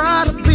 try to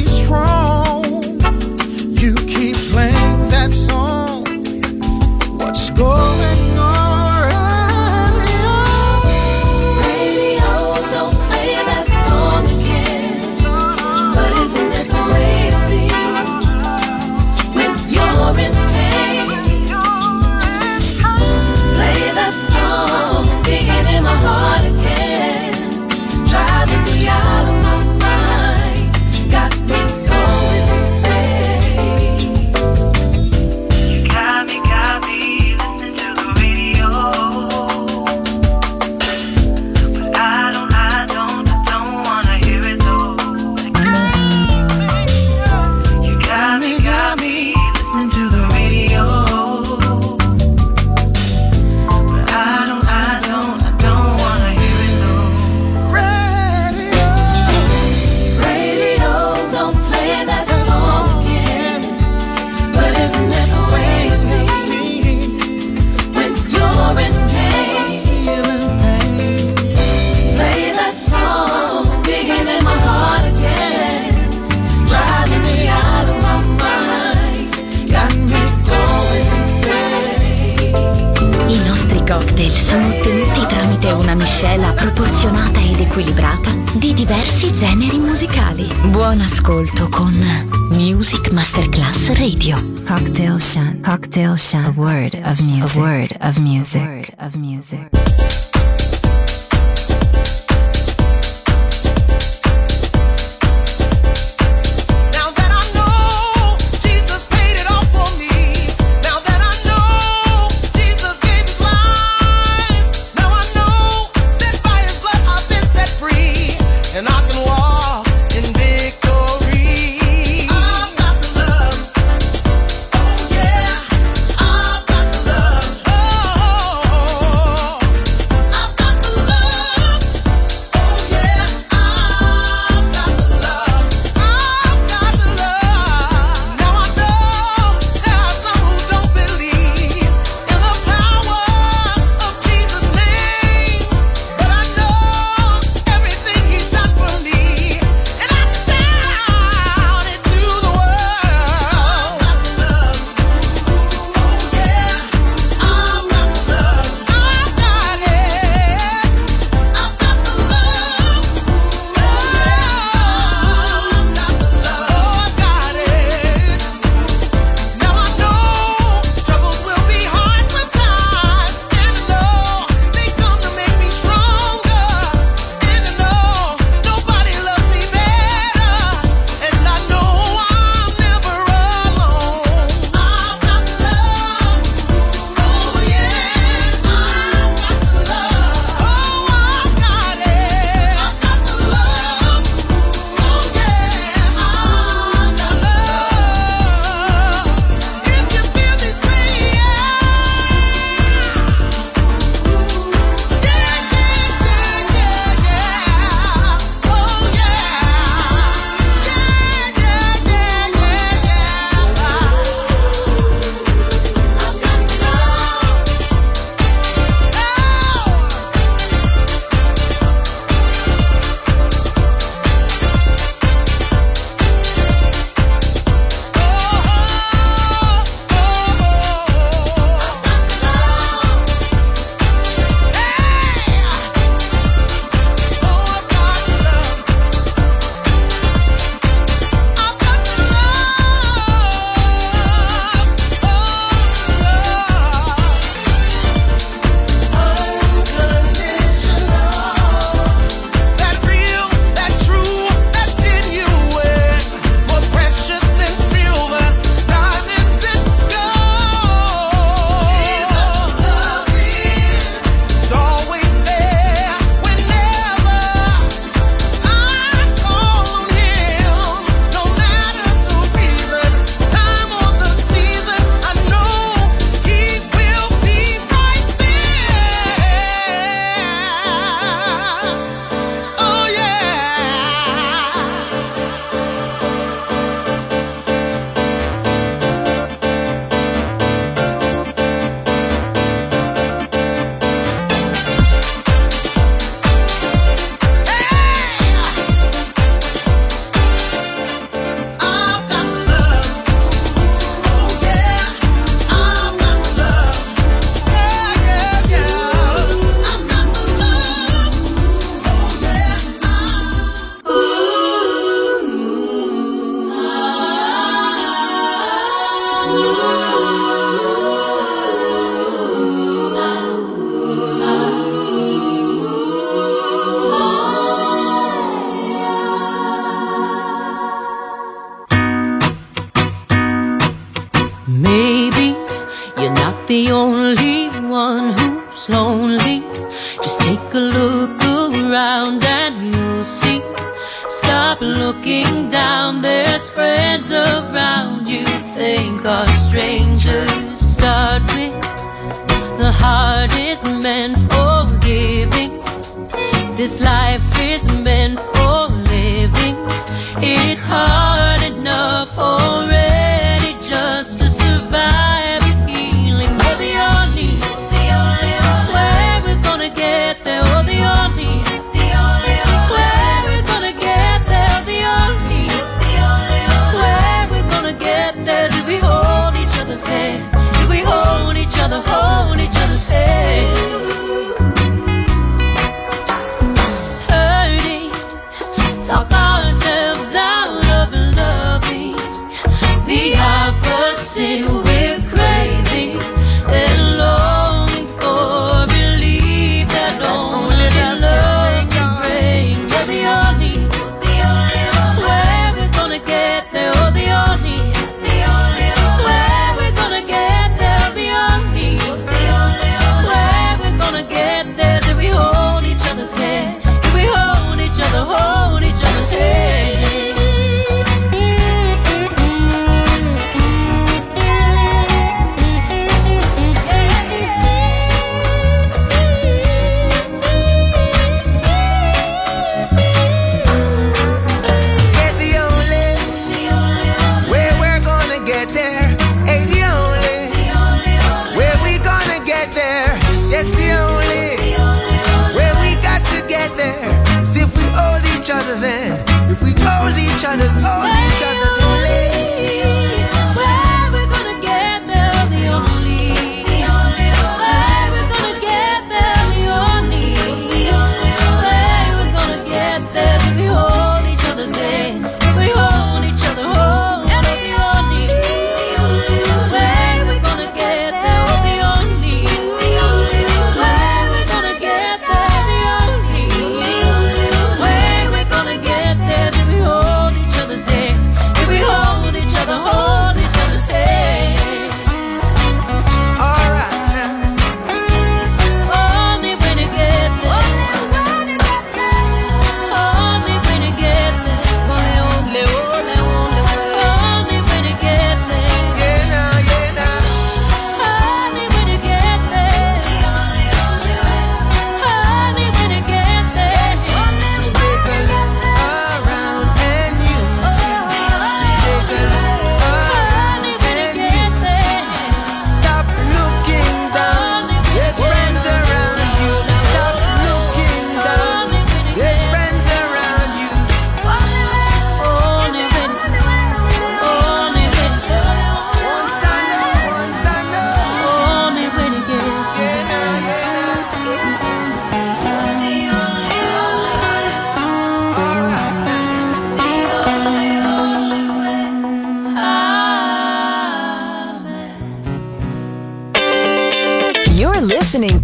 Cocktail Chant. A word of music. A word of music. A word of music.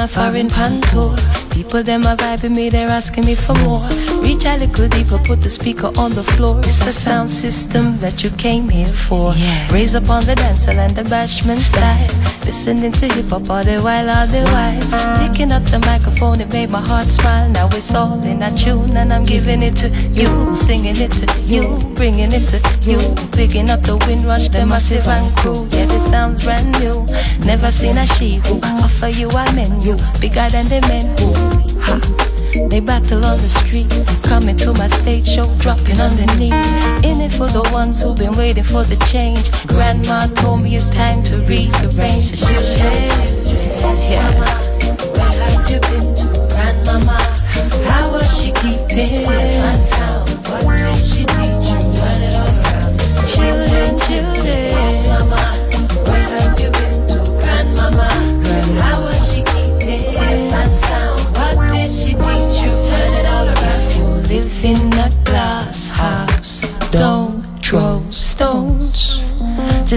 Gone a foreign pantour. People them a vibing me, they're asking me for more. Reach a little deeper, put the speaker on the floor. It's the sound system that you came here for. Raise up on the dancer and the bashment style. Listening to hip hop all the while, all the while. Picking up the microphone, it made my heart smile. Now it's all in a tune, and I'm giving it to you, singing it to you, bringing it to you. Picking up the wind rush, the massive and crew. Yeah, this sounds brand new. Never seen a she who offer you a menu bigger than the men who. Ha. They battle on the street, coming to my stage show, dropping knees. In it for the ones who've been waiting for the change. Grandma told me it's time to rearrange. So she yeah. Where have you been to, Grandmama? How was she keeping? What did she teach you? Turn it all around. Children, children.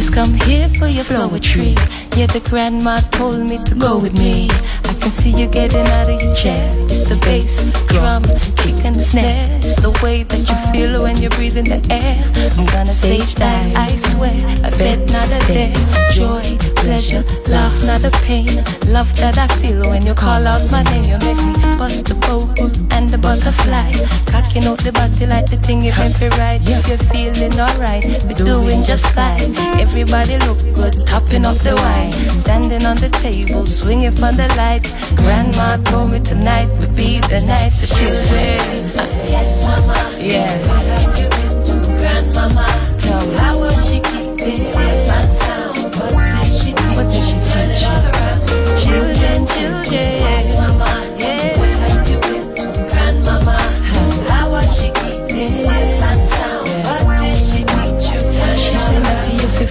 Just come here for your tree. Yeah, the grandma told me to go with me. I can see you getting out of your chair. It's the bass, drum, kick and the snare. It's the way that you feel when you're breathing the air. I'm gonna stage that, I swear. I bet not a day. Joy, pleasure, love, not a pain. Love that I feel when you call out my name. You make me bust the bow and the butterfly. Cocking out the body like the thing meant to right. If you're feeling alright, we're doing just fine. Everybody look good, topping up the wine. Standing on the table, swinging from the light. Grandma told me tonight would be the night. So children, yes, mama, yeah. Where have you been to, grandmama? Tell me how was she keeping safe and sound? What did she teach? What did she teach? Children, children, yes, mama, yeah.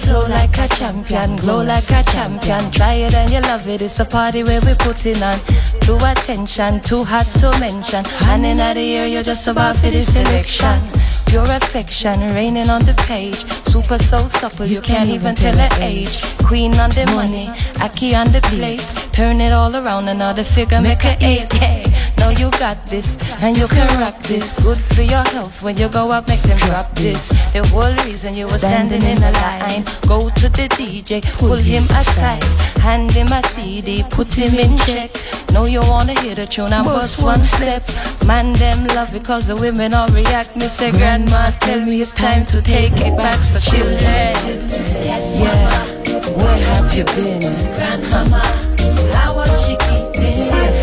Flow like a champion, glow like a champion. Try it and you love it. It's a party where we putting on to attention, too hot to mention. Hand in the air, you're just about for this selection. Pure affection raining on the page. Super so supple, you can't even tell her age. Queen on the money, Aki on the plate. Turn it all around, another figure make her eight. Know you got this, and you can rock this. Good for your health when you go out, make them drop this. The whole reason you were standing in a line. Go to the DJ, pull him aside, hand him a CD, put him in check. Know you wanna hear the tune and bust one step. Man, them love it cause the women all react. Me say, Grandma, tell me it's time to take it back. So children, yes, yeah, where have you been? Grandmama, how was she keeping safe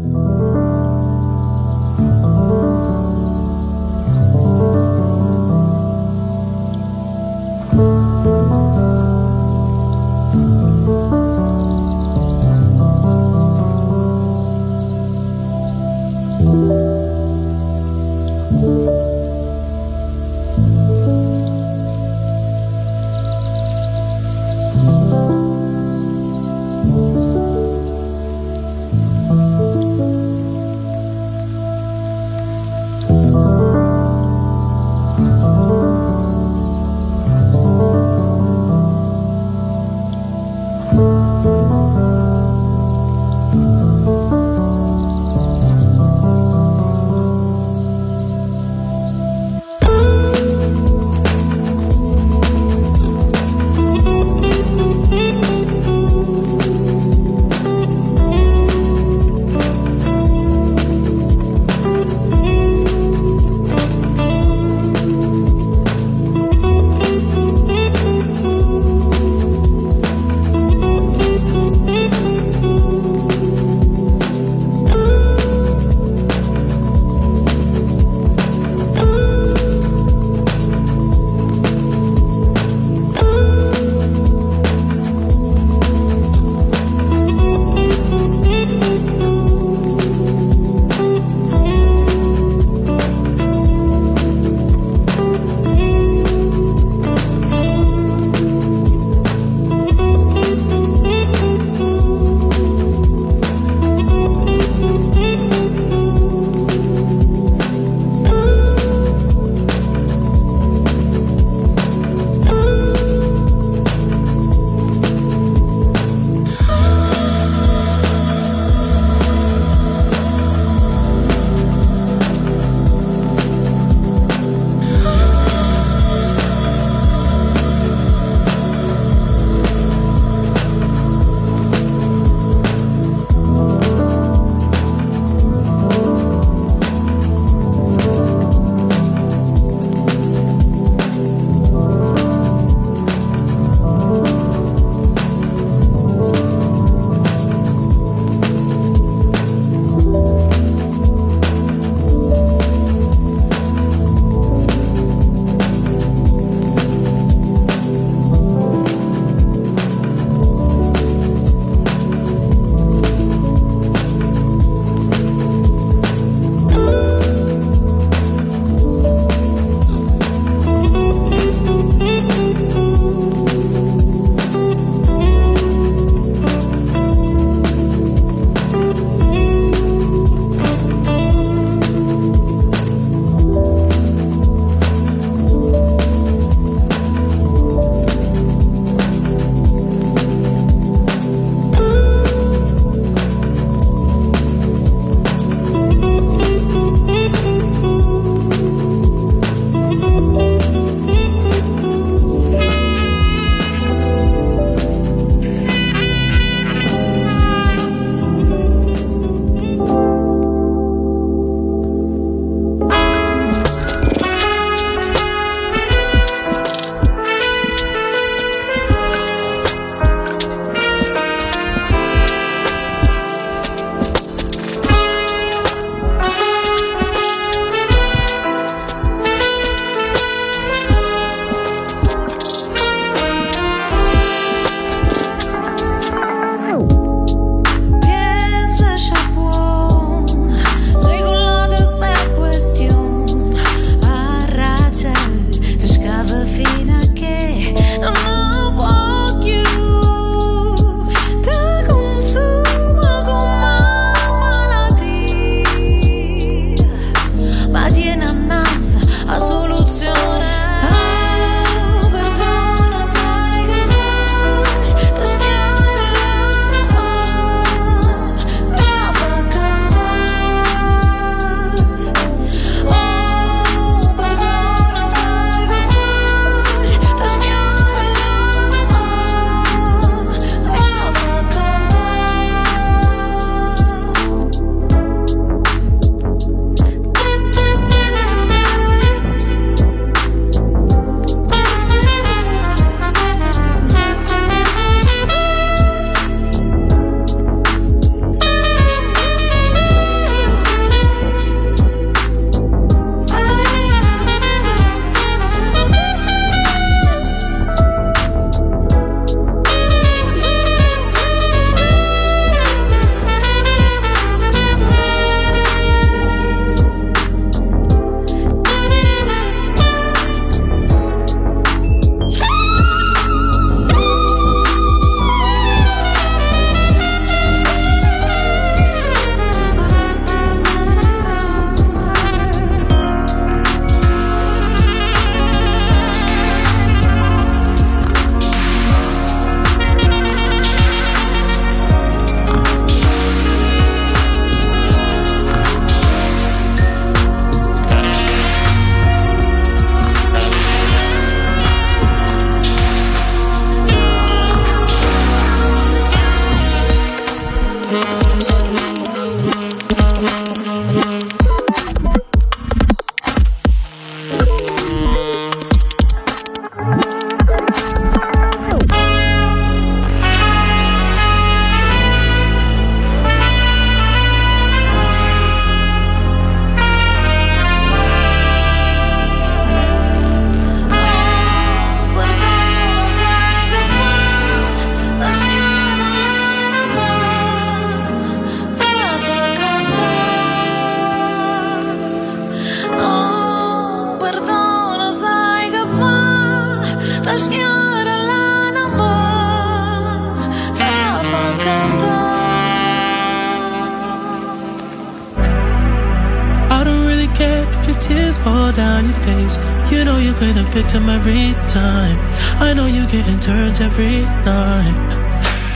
Victim every time. I know you getting turns every night.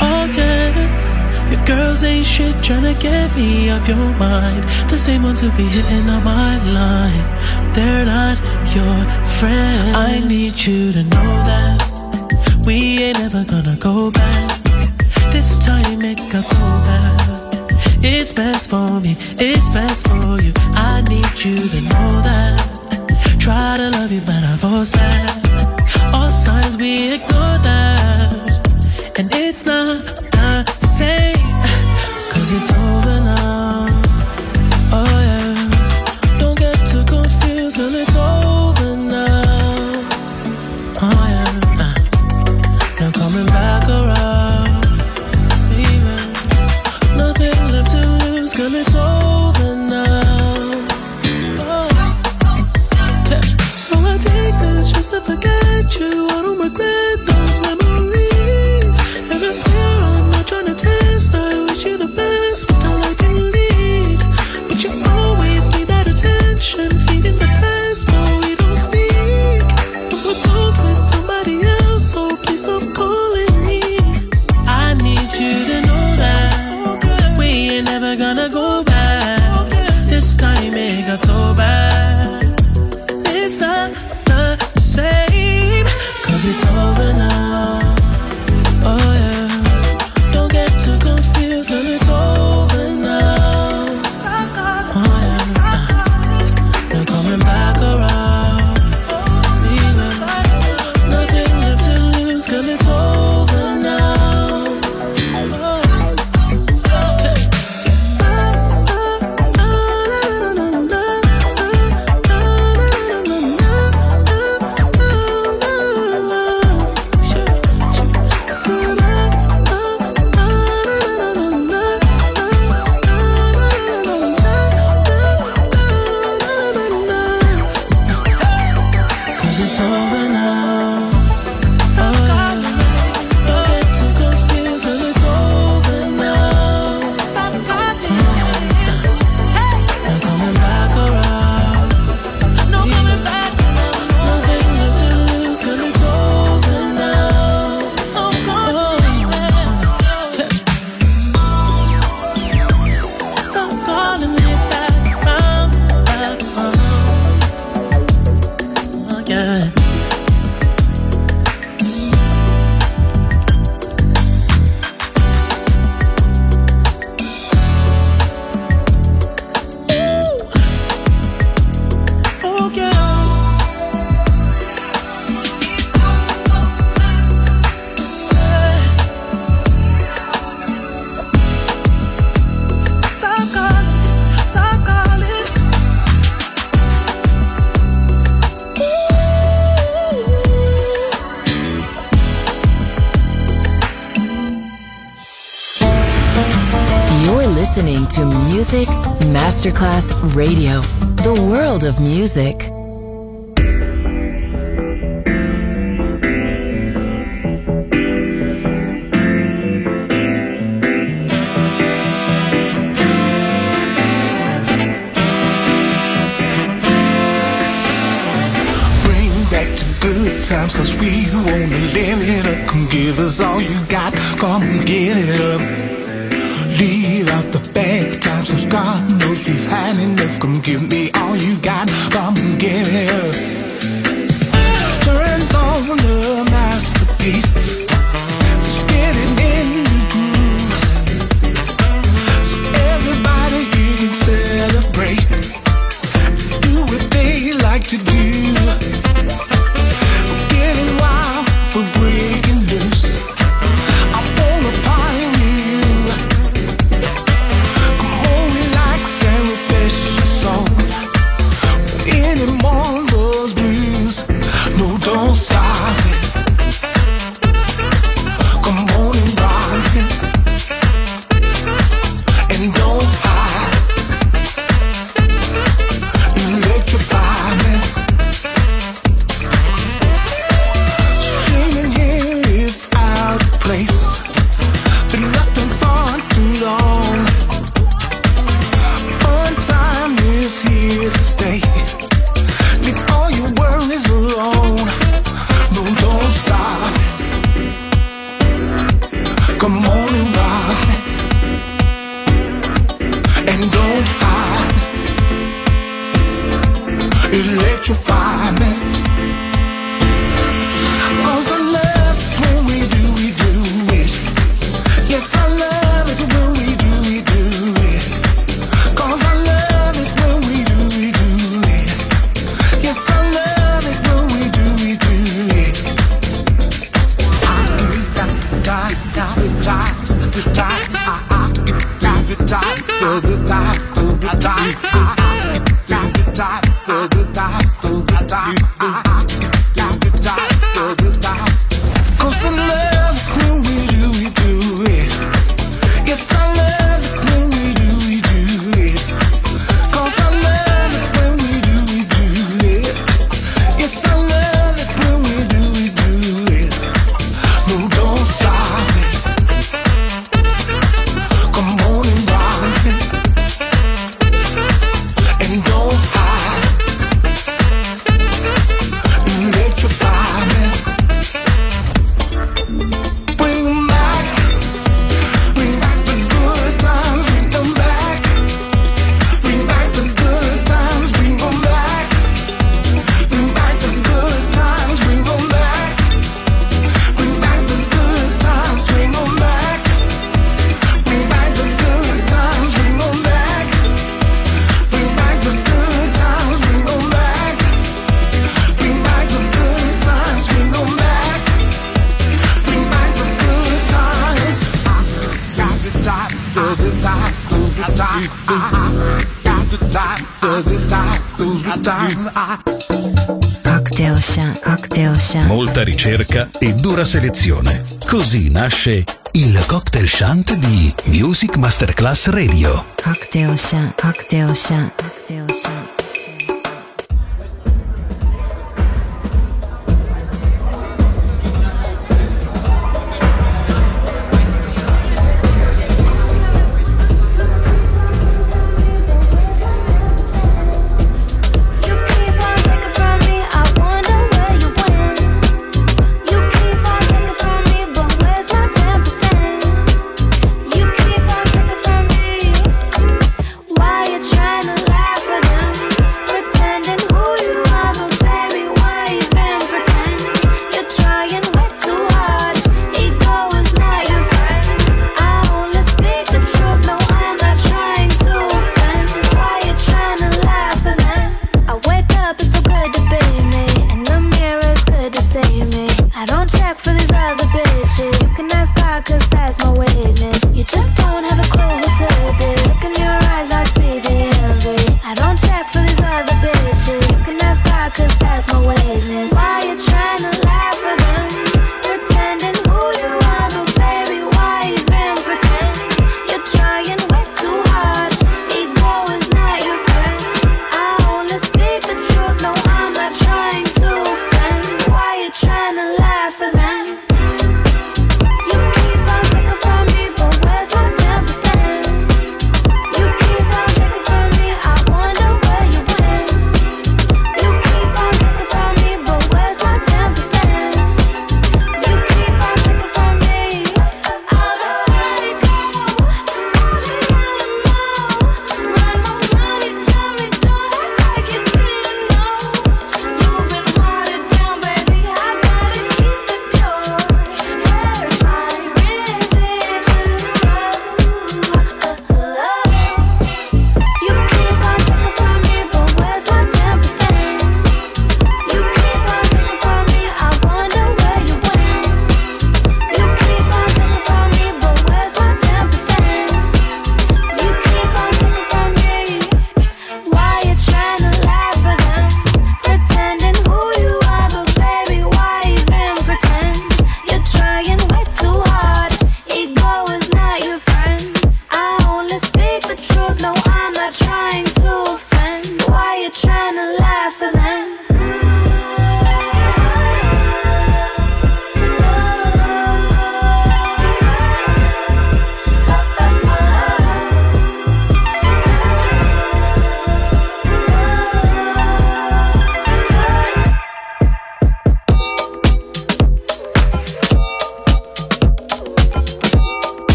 Oh, okay. Your girls ain't shit tryna get me off your mind. The same ones who be hitting on my line. They're not your friend. I need you to know that we ain't ever gonna go back. This time it got so bad. It's best for me, it's best for you. I need you to know that. Try to love you, but I force that. All signs we ignore that. And it's not the same. Cause it's over now. Listening to Music Masterclass Radio, the world of music. Bring back the good times, cause we wanna live it up. Come give us all you got, come get it up. Leave out the bad times, cause God knows we've had enough. Come give me all you got, come get it up. Turn on the masterpieces. Cocktail Shan, Cocktail Shan. Molta ricerca e dura selezione. Così nasce il cocktail shant di Music Masterclass Radio. Cocktail Shan, Cocktail Shan, Cocktail Shan.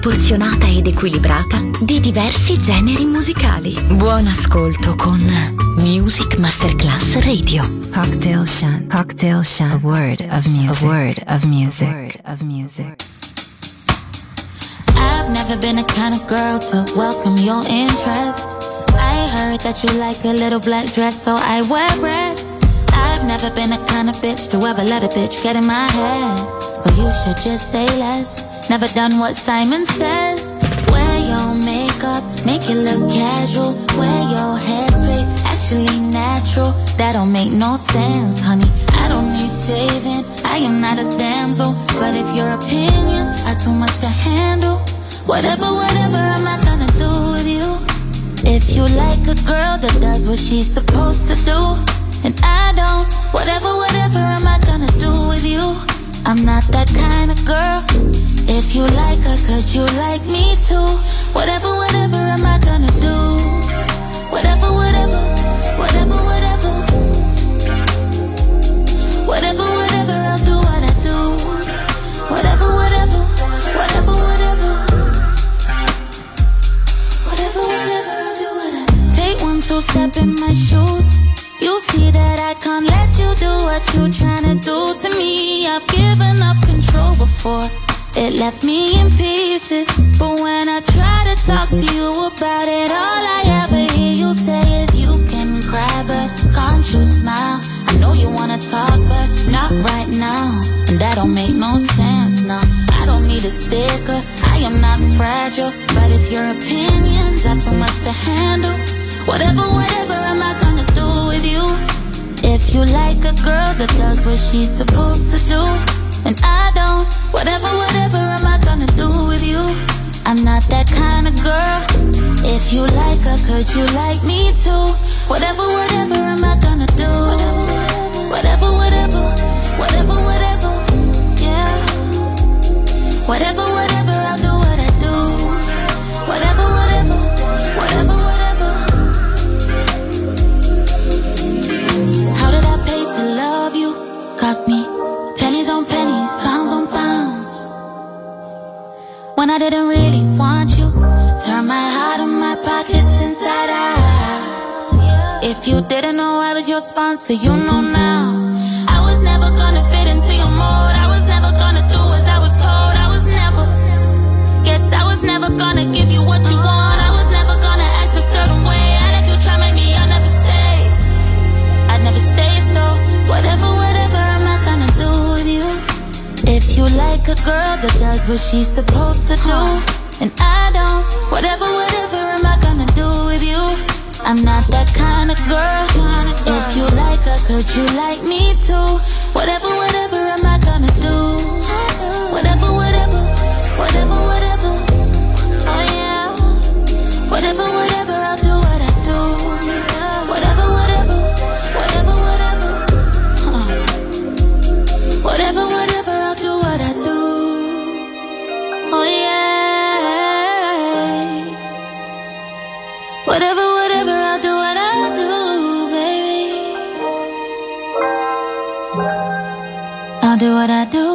Proporzionata ed equilibrata di diversi generi musicali. Buon ascolto con Music Masterclass Radio. Cocktail Chant. Cocktail Chant. A word of music. A word of music. A word of music. I've never been the kind of girl to welcome your interest. I heard that you like a little black dress, so I wear red. I've never been the kind of bitch to ever let a bitch get in my head. So you should just say less. Never done what Simon says. Wear your makeup, make it look casual. Wear your hair straight, actually natural. That don't make no sense, honey. I don't need saving. I am not a damsel. But if your opinions are too much to handle, whatever, whatever am I gonna do with you? If you like a girl that does what she's supposed to do, and I don't, whatever, whatever am I gonna do with you? I'm not that kind of girl. If you like her, could you like me too? Whatever, whatever am I gonna do? Whatever, whatever, whatever, whatever. Whatever, whatever, I'll do what I do. Whatever, whatever, whatever, whatever. Whatever, whatever, I'll do what I do. Take one, two step in my shoes. You see that I can't let you do what you're trying to do to me. I've given up control before. It left me in pieces. But when I try to talk to you about it, all I ever hear you say is you can cry, but can't you smile? I know you wanna talk, but not right now. And that don't make no sense now. I don't need a sticker, I am not fragile. But if your opinions are too much to handle, whatever, whatever I'm I gonna with you? If you like a girl that does what she's supposed to do, and I don't, whatever, whatever am I gonna do with you? I'm not that kind of girl. If you like her, could you like me too? Whatever, whatever am I gonna do? Whatever, whatever, whatever, whatever, yeah. Whatever, whatever, Cost me pennies on pennies, pounds on pounds. When I didn't really want you, turn my heart and my pockets inside out. If you didn't know I was your sponsor, you know now. I was never gonna fit into your mold. I was never gonna do as I was told. I was never. Guess I was never gonna give you what you want. A girl that does what she's supposed to do, and I don't, whatever, whatever am I gonna do with you? I'm not that kind of girl. If you like her, could you like me too? Do what I do.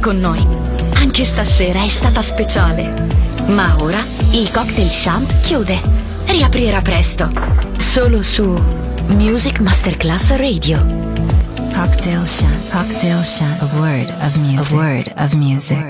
Con noi. Anche stasera è stata speciale. Ma ora il cocktail shant chiude. Riaprirà presto. Solo su Music Masterclass Radio. Cocktail Shant. Cocktail Shant. A word of music. A word of music.